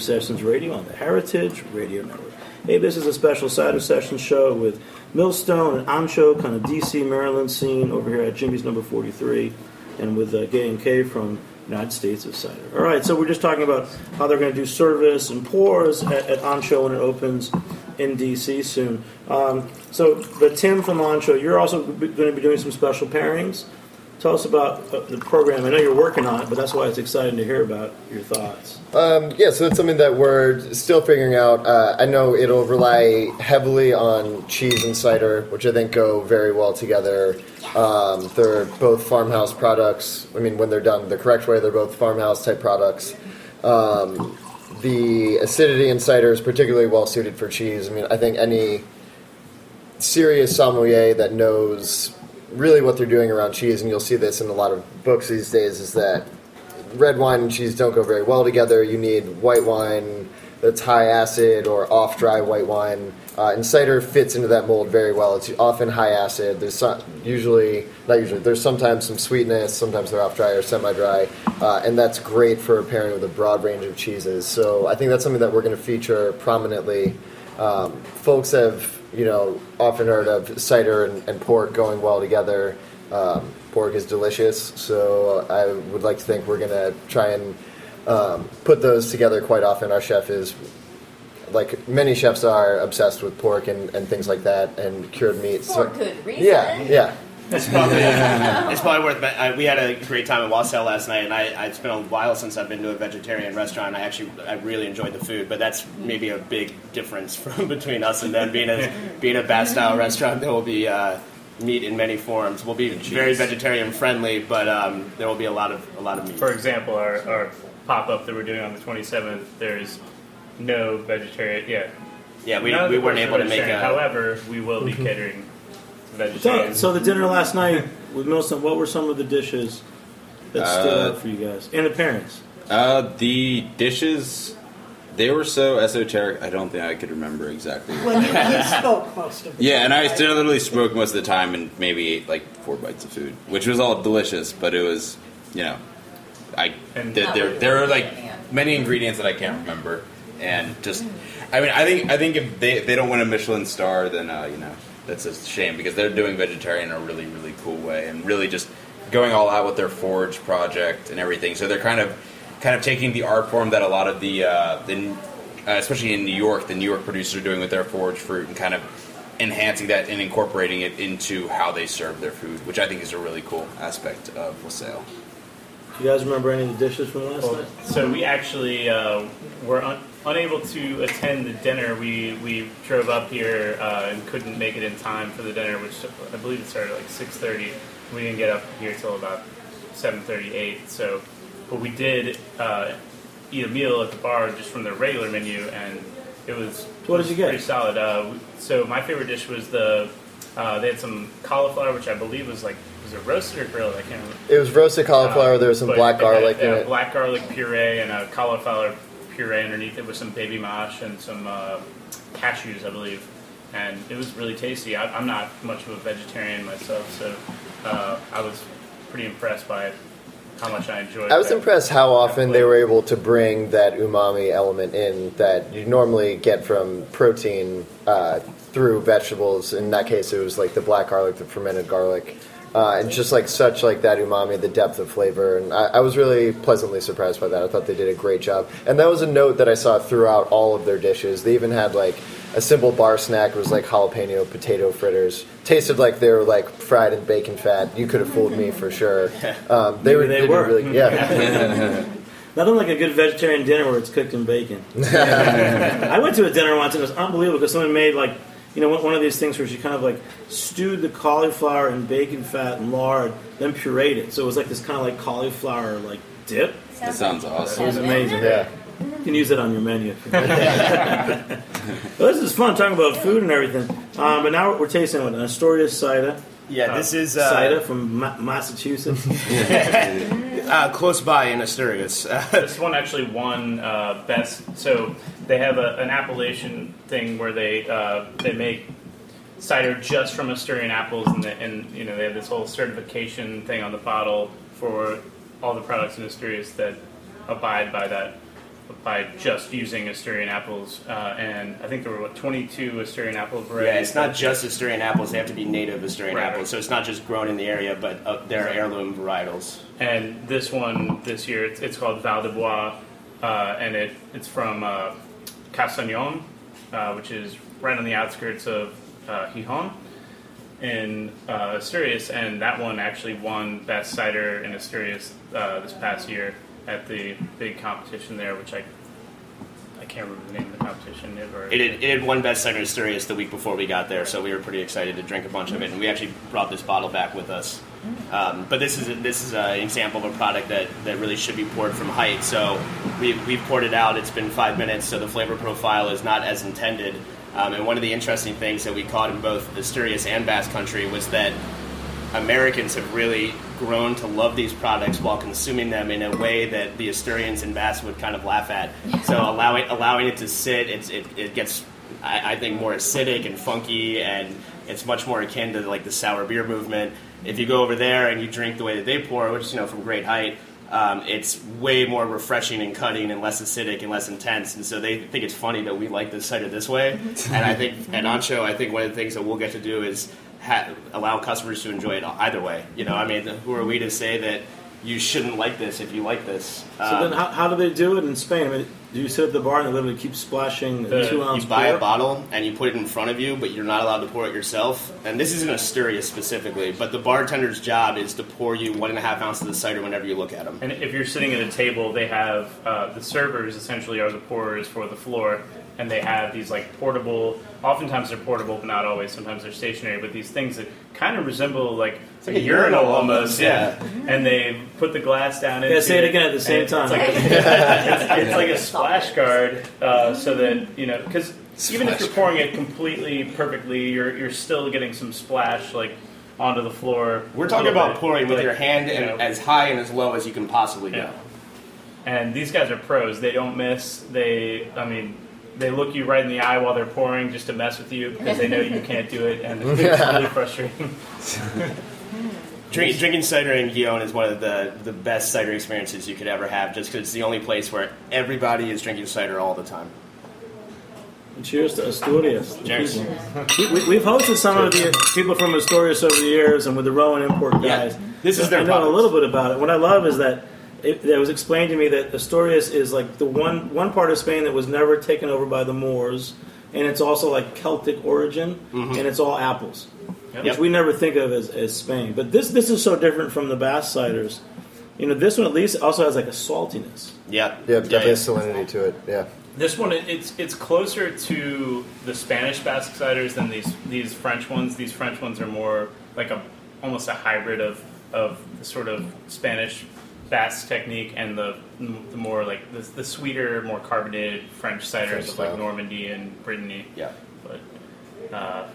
Sessions Radio on the Heritage Radio Network. Hey, this is a special Cider Sessions show with Millstone and Anxo, kind of DC, Maryland scene over here at Jimmy's number 43, and with uh, Gay and K from United States of Cider. All right, so we're just talking about how they're going to do service and pours at, at Anxo when it opens in DC soon. Um, so, but Tim from Anxo, you're also going to be doing some special pairings. Tell us about uh, the program. I know you're working on it, but that's why it's exciting to hear about your thoughts. Um, yeah, so it's something that we're still figuring out. Uh, I know it'll rely heavily on cheese and cider, which I think go very well together. Um, they're both farmhouse products. I mean, when they're done the correct way, they're both farmhouse type products. Um, the acidity in cider is particularly well suited for cheese. I mean, I think any serious sommelier that knows really what they're doing around cheese, and you'll see this in a lot of books these days, is that red wine and cheese don't go very well together. You need white wine that's high acid or off dry white wine. Uh, and cider fits into that mold very well. It's often high acid. There's some, usually, not usually, there's sometimes some sweetness, sometimes they're off dry or semi dry. Uh, and that's great for pairing with a broad range of cheeses. So I think that's something that we're going to feature prominently. Um, folks have, you know, often heard of cider and, and pork going well together. Um, pork is delicious, so I would like to think we're going to try and um, put those together quite often. Our chef is, like many chefs are, obsessed with pork and, and things like that and cured meats. For good reason. Yeah, yeah. It's probably, it's probably worth. men- I, we had a great time at Wassail last night, and I, it's been a while since I've been to a vegetarian restaurant. I actually, I really enjoyed the food, but that's maybe a big difference [laughs] from between us and them being a being a Bass style restaurant. There will be uh, meat in many forms. We'll be very vegetarian friendly, but um, there will be a lot of a lot of meat. For example, our, our pop up that we're doing on the 27th, there's no vegetarian. Yeah. Yeah, we- None we weren't able to make vegetarian. a- However, we will be Mhm. catering to So, so the dinner last night with Millstone, what were some of the dishes that stood Uh, out for you guys and the parents? Uh, the dishes, they were so esoteric. I don't think I could remember exactly. Well, you, you [laughs] spoke most of it. Yeah, and I still literally spoke most of the time and maybe ate like four bites of food, which was all delicious, but it was, you know, I And- there, there, there are like many ingredients that I can't remember, and just, I mean, I think I think if they if they don't win a Michelin star, then uh, you know that's a shame because they're doing vegetarian in a really really cool way and really just going all out with their forge project and everything. So they're kind of kind of taking the art form that a lot of the uh, the uh, especially in New York, the New York producers are doing with their forage fruit and kind of enhancing that and incorporating it into how they serve their food, which I think is a really cool aspect of Wassail. Do you guys remember any of the dishes from last Well, night? so we actually uh, were un- unable to attend the dinner. We we drove up here uh, and couldn't make it in time for the dinner, which I believe it started at like six thirty. We didn't get up here till about seven thirty eight. So, but we did uh, eat a meal at the bar just from the regular menu, and it was What did you get? Pretty solid. Uh, so my favorite dish was the uh, they had some cauliflower, which I believe was like was it roasted or grilled? I can't remember. It was roasted cauliflower. there was some But black it had, garlic in uh, it. Black garlic puree and a cauliflower puree underneath it with some baby mâche and some uh, cashews, I believe. And it was really tasty. I, I'm not much of a vegetarian myself, so uh, I was pretty impressed by how much I enjoyed. It. I was that. impressed how often they were able to bring that umami element in that you normally get from protein uh, through vegetables. In that case, it was like the black garlic, the fermented garlic, uh, and just like such like that umami, the depth of flavor. And I, I was really pleasantly surprised by that. I thought they did a great job. And that was a note that I saw throughout all of their dishes. They even had like a simple bar snack. It was like jalapeno potato fritters. Tasted like they were like fried in bacon fat. You could have fooled me for sure. [laughs] Um, they Maybe were. they did were. Really, yeah. [laughs] Nothing like a good vegetarian dinner where it's cooked in bacon. [laughs] I went to a dinner once and it was unbelievable because someone made like, you know, one one of these things where she kind of like stewed the cauliflower in bacon fat and lard, then pureed it. So it was like this kind of like cauliflower like dip. That sounds awesome. It was amazing. Yeah. You can use it on your menu. [laughs] well, this is fun talking about food and everything. Um, but now we're tasting what, Astoria cider. Yeah, this is, uh, cider from Ma- Massachusetts. [laughs] [laughs] uh, close by in Asturias. [laughs] this one actually won uh, best. So they have a, an appellation thing where they uh, they make cider just from Asturian apples, and, the, and you know they have this whole certification thing on the bottle for all the products in Asturias that abide by that by just using Asturian apples. Uh, and I think there were what 22 Asturian apple varieties. Yeah, it's not just Asturian apples; they have to be native Asturian Right, apples. So it's not just grown in the area, but uh, they're heirloom varietals. And this one this year, it's, it's called Val d'Boides, uh, and it it's from uh, Castañón, uh, which is right on the outskirts of uh, Gijón in uh, Asturias, and that one actually won best cider in Asturias uh, this past year at the big competition there, which I I can't remember the name of the competition. It, or, It had, it had won best Asturias the week before we got there, so we were pretty excited to drink a bunch of it, and we actually brought this bottle back with us. Um, but this is this is an example of a product that, that really should be poured from height. So we, we've poured it out. It's been five minutes, so the flavor profile is not as intended. Um, and one of the interesting things that we caught in both Asturias and Basque Country was that Americans have really grown to love these products while consuming them in a way that the Asturians and Basque would kind of laugh at. So allowing allowing it to sit, it's, it, it gets, I, I think, more acidic and funky, and it's much more akin to like the sour beer movement. If you go over there and you drink the way that they pour, which you know from great height, um, it's way more refreshing and cutting and less acidic and less intense. And so they think it's funny that we like this cider this way. and I think at Anxo, I think one of the things that we'll get to do is ha- allow customers to enjoy it either way. You know, I mean, who are we to say that you shouldn't like this if you like this? So then, how, how do they do it in Spain? I mean, Do you sit at the bar and they literally keep splashing The- two ounce you buy pour? a bottle and you put it in front of you, but you're not allowed to pour it yourself. And this isn't Asturias specifically, but the bartender's job is to pour you one and a half ounces of the cider whenever you look at them. And if you're sitting at a table, they have uh, the servers essentially are the pourers for the floor, and they have these like portable. Oftentimes they're portable, but not always. Sometimes they're stationary. But these things that kind of resemble like, like a urinal almost, yeah. And they put the glass down. Yeah, into say it again at the same time. It's like, a, [laughs] it's, it's like a splash guard, uh, so that you know because. Even if you're pouring it completely perfectly, you're you're still getting some splash like onto the floor. We're talking about bit, pouring with like, your hand you and know, as high and as low as you can possibly go. Yeah. And these guys are pros. They don't miss. They, I mean, they look you right in the eye while they're pouring just to mess with you because they know you [laughs] can't do it, and [laughs] it's really frustrating. Drink, drinking cider in Gijón is one of the, the best cider experiences you could ever have just because it's the only place where everybody is drinking cider all the time. Cheers to Asturias. Cheers. We, we, we've hosted some of the people from Asturias over the years, and with the Rowan Import Yeah, guys. this is their I know a little bit about it. What I love is that it, it was explained to me that Asturias is like the one one part of Spain that was never taken over by the Moors, and it's also like Celtic origin, Mhm. and it's all apples, Yep. which we never think of as, as Spain. But this this is so different from the Basque ciders. You know, this one at least also has like a saltiness. Yeah, Yeah, definitely a salinity to it. Yeah. This one, it's it's closer to the Spanish Basque ciders than these these French ones. These French ones are more like a almost a hybrid of of the sort of Spanish Basque technique and the the more like the, the sweeter, more carbonated French ciders French of like style. Normandy and Brittany. Yeah, but uh,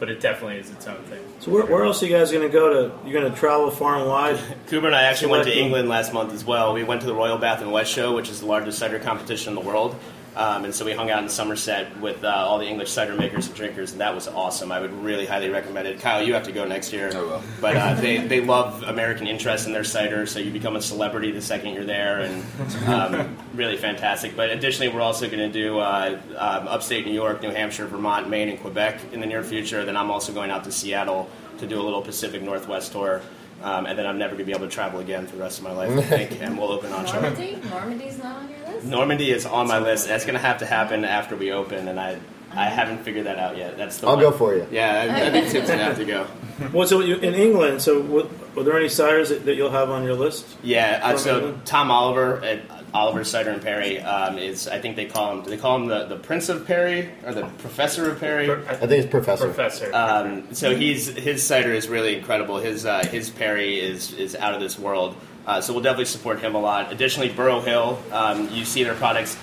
but it definitely is its own thing. So where, where else are you guys going to go to? You're going to travel far and wide. [laughs] Cooper and I actually went to England last month as well. We went to the Royal Bath and West Show, which is the largest cider competition in the world. Um, and so we hung out in Somerset with uh, all the English cider makers and drinkers, and that was awesome. I would really highly recommend it. Kyle, you have to go next year. I will. But uh, they, [laughs] they love American interest in their cider, so you become a celebrity the second you're there, and um, really fantastic. But additionally, we're also going to do uh, um, upstate New York, New Hampshire, Vermont, Maine, and Quebec in the near future. Then I'm also going out to Seattle to do a little Pacific Northwest tour. Um, and then I'm never going to be able to travel again for the rest of my life, I think, and we'll open Anxo. Normandy? Normandy's not on your list? Normandy is on my list. That's going to have to happen after we open, and I I haven't figured that out yet. That's the I'll one. go for you. Yeah, I, I think Tip's going to have to go. [laughs] Well, so you, in England, so what, were there any ciders that, that you'll have on your list? Yeah, uh, so England? Tom Oliver at Oliver Cider and Perry um, is I think they call him do they call him the, the Prince of Perry or the Professor of Perry? I think it's Professor. Professor. Um, so he's his cider is really incredible. His uh, his Perry is is out of this world. Uh, so we'll definitely support him a lot. Additionally, Burrow Hill, um, you see their products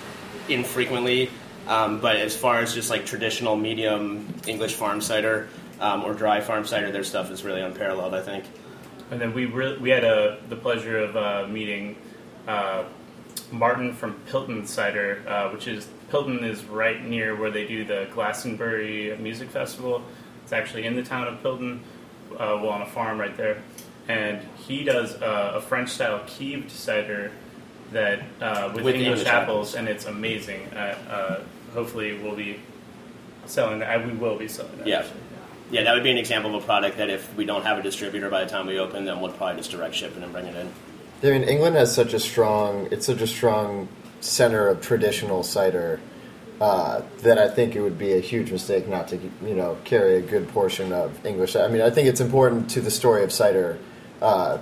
infrequently, um, but as far as just like traditional medium English farm cider um, or dry farm cider, their stuff is really unparalleled. I think. And then we re- we had a, the pleasure of uh, meeting uh, Martin from Pilton Cider, uh, which is Pilton is right near where they do the Glastonbury Music Festival. It's actually in the town of Pilton, uh, well on a farm right there, and he does uh, a French style keeved cider that uh, with, With English, English apples, and it's amazing. Uh, uh, hopefully, we'll be selling that. We will be selling that. Yeah. Yeah, that would be an example of a product that if we don't have a distributor by the time we open, then we'll probably just direct ship it and bring it in. I mean, England has such a strong, it's such a strong center of traditional cider uh, that I think it would be a huge mistake not to, you know, carry a good portion of English. I mean, I think it's important to the story of cider. Uh,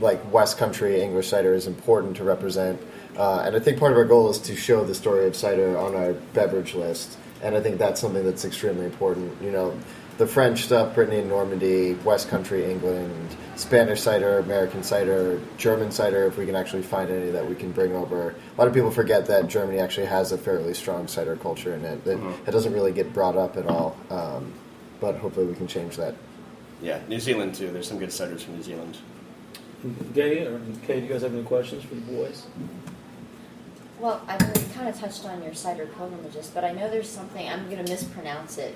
like West Country English cider is important to represent, uh, and I think part of our goal is to show the story of cider on our beverage list. And I think that's something that's extremely important. You know, the French stuff, Brittany and Normandy, West Country, England, Spanish cider, American cider, German cider, if we can actually find any that we can bring over. A lot of people forget that Germany actually has a fairly strong cider culture in it. That Mhm. it doesn't really get brought up at all. Um, but hopefully we can change that. Yeah, New Zealand too. There's some good ciders from New Zealand. Gay or Kay, do you guys have any questions for the boys? Well, I've already kind of touched on your cider pilgrimages, but I know there's something, I'm going to mispronounce it.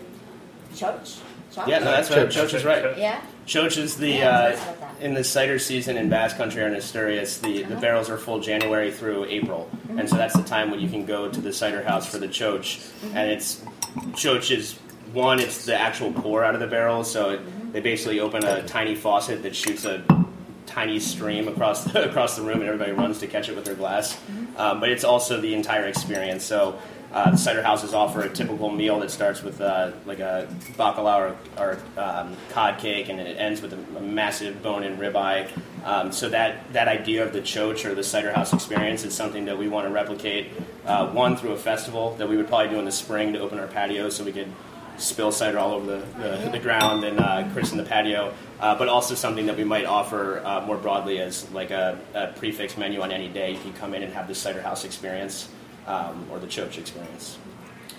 Txotx? Txotx? Yeah, no, that's right. Txotx is right. Yeah? Txotx is the Yeah, uh, that's what I thought. in the cider season in Basque Country or in Asturias. The, the Uh-huh. barrels are full January through April, Mhm. and so that's the time when you can go to the cider house for the txotx. Mm-hmm. And it's txotx is one. It's the actual pour out of the barrel, so it, they basically open a tiny faucet that shoots a tiny stream across the, [laughs] across the room, and everybody runs to catch it with their glass. Um, but it's also the entire experience. So uh, the cider houses offer a typical meal that starts with uh, like a bacalao or, or um, cod cake, and it ends with a, a massive bone-in ribeye. Um, so that that idea of the txotx or the cider house experience is something that we want to replicate. Uh, one through a festival that we would probably do in the spring to open our patio, so we could spill cider all over the, the, the ground and uh, christen the patio, uh, but also something that we might offer uh, more broadly as like a, a prefix menu on any day. If you can come in and have the cider house experience um, or the txotx experience.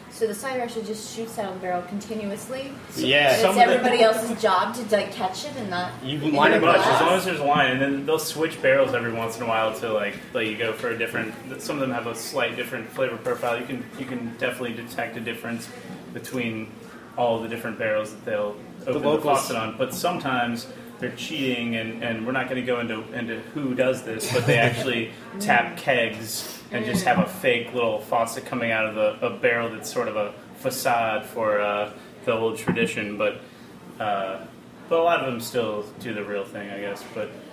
So the cider actually just shoots out of the barrel continuously. Yeah. And Some it's of the- everybody else's job to like catch it and not. You in Line it much as long as there's line, and then they'll switch barrels every once in a while to like let you go for a different. Some of them have a slight different flavor profile. You can you can definitely detect a difference between all the different barrels that they'll open the, locals- faucet on. But sometimes they're cheating, and, and we're not going to go into into who does this, but they actually [laughs] tap kegs and just have a fake little faucet coming out of the, a barrel that's sort of a facade for uh, the old tradition, but. Uh, but a lot of them still do the real thing, I guess. But w-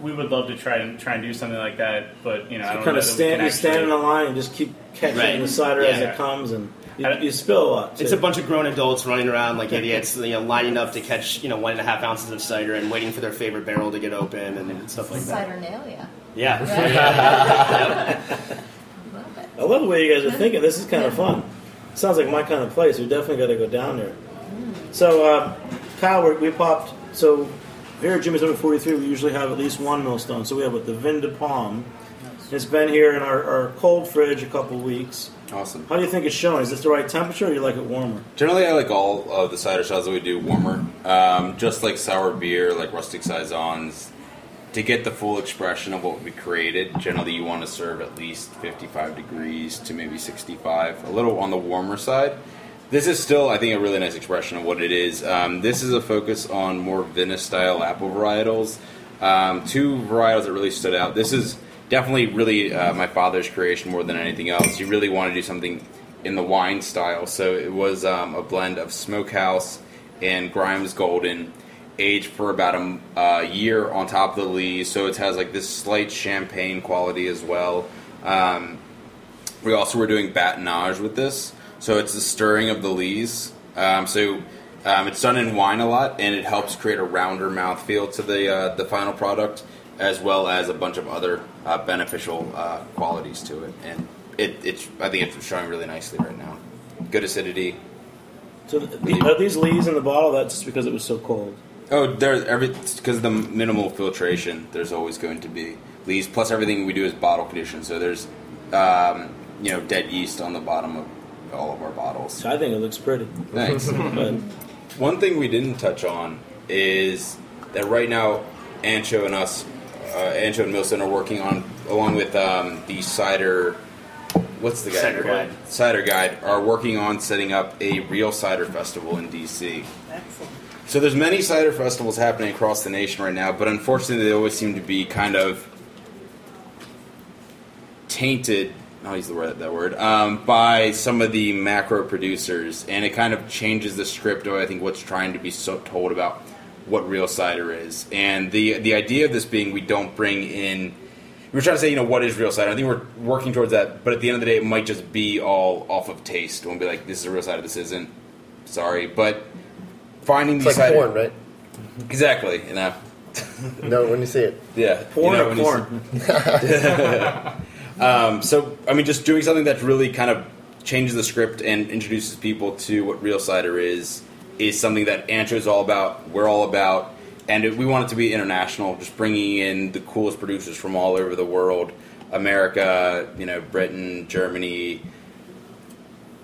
we would love to try and try and do something like that. But you know, I You don't kind know of stand, you stand in actually- the line and just keep catching Right. the cider as it comes, and you, you spill a lot. It's a bunch of grown adults running around like [laughs] idiots, you know, lining up to catch, you know, one and a half ounces of cider and waiting for their favorite barrel to get open and stuff like that. Cider nail, yeah. Yeah. [laughs] I love the way you guys are thinking. This is kind of fun. Sounds like my kind of place. We definitely got to go down there. So, uh, Kyle, we, we popped. So, here at Jimmy's number 43, we usually have at least one millstone. So, we have what, the Vin de Pomme. It's been here in our, our cold fridge a couple weeks. Awesome. How do you think it's showing? Is this the right temperature or you like it warmer? Generally, I like all of the cider styles that we do warmer. Um, just like sour beer, like rustic saisons. To get the full expression of what we created, generally you want to serve at least 55 degrees to maybe 65, a little on the warmer side. This is still, I think, a really nice expression of what it is. Um, this is a focus on more vinous style apple varietals. Um, two varietals that really stood out. This is definitely really uh, my father's creation more than anything else. He really wanted to do something in the wine style, so it was um, a blend of Smokehouse and Grimes Golden, aged for about a uh, year on top of the lees. So it has like this slight champagne quality as well. Um, we also were doing batonnage with this, so it's the stirring of the lees. Um, so um, it's done in wine a lot, and it helps create a rounder mouthfeel to the uh, the final product, as well as a bunch of other uh, beneficial uh, qualities to it. And it, it's I think it's showing really nicely right now. Good acidity. So, the, are these lees in the bottle? That's just because it was so cold. Oh, there's every because of the minimal filtration. There's always going to be lees. Plus, everything we do is bottle conditioned. So there's um, you know dead yeast on the bottom of all of our bottles. I think it looks pretty. Thanks. [laughs] But- One thing we didn't touch on is that right now, Anxo and us, uh, Anxo and Millstone are working on, along with um, the cider. What's the guy? Cider Guide. Cider Guide are working on setting up a real cider festival in DC. Excellent. So there's many cider festivals happening across the nation right now, but unfortunately they always seem to be kind of tainted. I'll use the word that word um, by some of the macro producers, and it kind of changes the script of I think what's trying to be so told about what real cider is. And the the idea of this being we don't bring in. We're trying to say, you know, what is real cider? I think we're working towards that, but at the end of the day, it might just be all off of taste. We'll be like, this is a real cider, this isn't. Sorry, but finding It's these like cider- porn, right? Exactly, you know. [laughs] no, when you see it. Yeah, Porn you know, or porn? [laughs] [laughs] um, so, I mean, just doing something that really kind of changes the script and introduces people to what real cider is is something that Anxo is all about. We're all about, and we want it to be international. Just bringing in the coolest producers from all over the world, America, you know, Britain, Germany,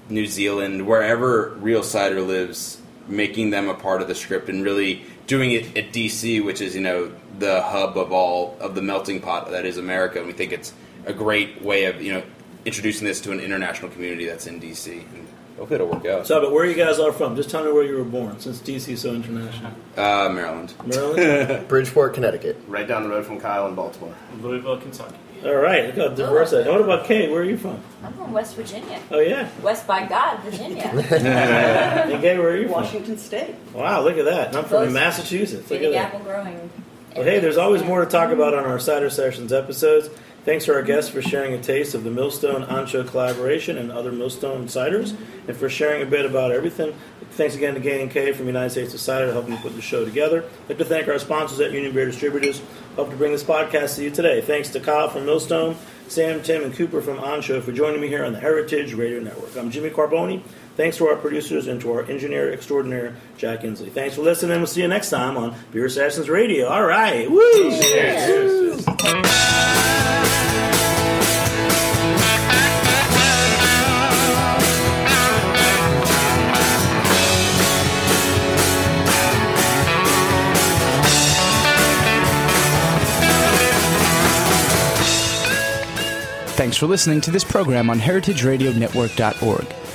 New Zealand, wherever real cider lives, making them a part of the script and really doing it at DC, which is you know the hub of all of the melting pot that is America. And we think it's a great way of you know introducing this to an international community that's in DC. And hopefully it'll work out. So, but where are you guys are from? Just tell me where you were born, since DC is so international. Uh, Maryland. Maryland? [laughs] Bridgeport, Connecticut. Right down the road from Kyle in Baltimore. Louisville, Kentucky. All right, look how diverse that. What about Kate? Where are you from? I'm from West Virginia. Oh yeah. West by God, Virginia. [laughs] and Kate, where are you from? Washington State. Wow, look at that. I'm from Close. Massachusetts. Look at Big that. apple growing. Well, hey, there's always more to talk about on our Cider Sessions episodes. Thanks to our guests for sharing a taste of the Millstone Anxo collaboration and other Millstone ciders, and for sharing a bit about everything. Thanks again to Gay and Kay from United States of Cider helping me put the show together. I'd like to thank our sponsors at Union Beer Distributors, helped to bring this podcast to you today. Thanks to Kyle from Millstone, Sam, Tim, and Cooper from Anxo for joining me here on the Heritage Radio Network. I'm Jimmy Carbone. Thanks to our producers and to our engineer extraordinaire, Jack Insley. Thanks for listening. And we'll see you next time on Beer Sessions Radio. All right. Woo! Thanks for listening to this program on heritageradionetwork.org.